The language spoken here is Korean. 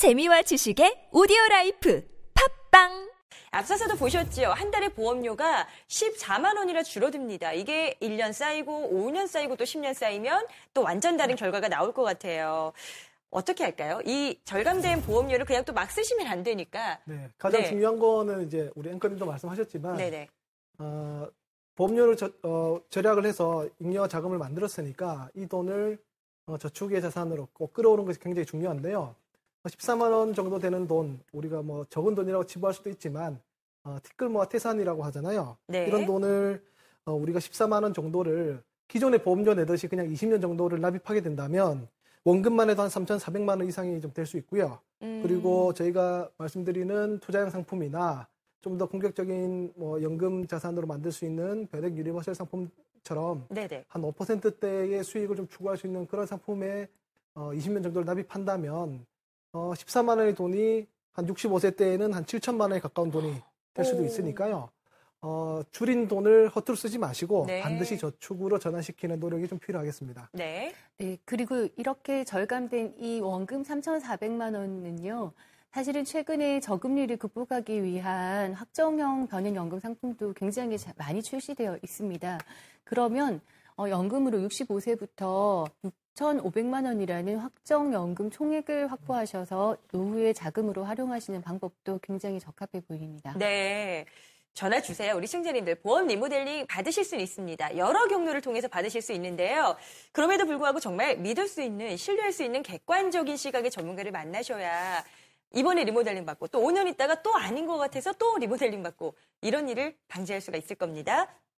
재미와 지식의 오디오 라이프 팟빵 앞서서도 보셨죠. 한 달에 보험료가 14만 원이나 줄어듭니다. 이게 1년 쌓이고 5년 쌓이고 또 10년 쌓이면 또 완전 다른 결과가 나올 것 같아요. 어떻게 할까요? 이 절감된 보험료를 그냥 또 막 쓰시면 안 되니까. 네, 가장 네. 중요한 거는 이제 우리 앵커님도 말씀하셨지만 네네. 어, 보험료를 저- 어, 절약을 해서 잉여 자금을 만들었으니까 이 돈을 어, 저축의 자산으로 꼭 끌어오는 것이 굉장히 중요한데요. 14만 원 정도 되는 돈, 우리가 뭐 적은 돈이라고 치부할 수도 있지만 어, 티끌모아 태산이라고 하잖아요. 네. 이런 돈을 어, 우리가 14만 원 정도를 기존의 보험료 내듯이 그냥 20년 정도를 납입하게 된다면 원금만 해도 한 3,400만 원 이상이 좀 될 수 있고요. 음, 그리고 저희가 말씀드리는 투자형 상품이나 좀 더 공격적인 뭐 연금 자산으로 만들 수 있는 변액 유니버설 상품처럼 네네. 한 5%대의 수익을 좀 추구할 수 있는 그런 상품에 어, 20년 정도를 납입한다면 어, 14만 원의 돈이 한 65세 때에는 한 7천만 원에 가까운 돈이 될 수도 오. 있으니까요. 어, 줄인 돈을 허투루 쓰지 마시고 네. 반드시 저축으로 전환시키는 노력이 좀 필요하겠습니다. 네. 네, 그리고 이렇게 절감된 이 원금 3,400만 원은요. 사실은 최근에 저금리를 극복하기 위한 확정형 변연연금 상품도 굉장히 자- 많이 출시되어 있습니다. 그러면 어, 연금으로 65세부터 6,500만 원이라는 확정 연금 총액을 확보하셔서 노후에 자금으로 활용하시는 방법도 굉장히 적합해 보입니다. 네. 전화 주세요. 우리 시청자님들 보험 리모델링 받으실 수는 있습니다. 여러 경로를 통해서 받으실 수 있는데요. 그럼에도 불구하고 정말 믿을 수 있는, 신뢰할 수 있는 객관적인 시각의 전문가를 만나셔야 이번에 리모델링 받고 또 5년 있다가 또 아닌 것 같아서 또 리모델링 받고 이런 일을 방지할 수가 있을 겁니다.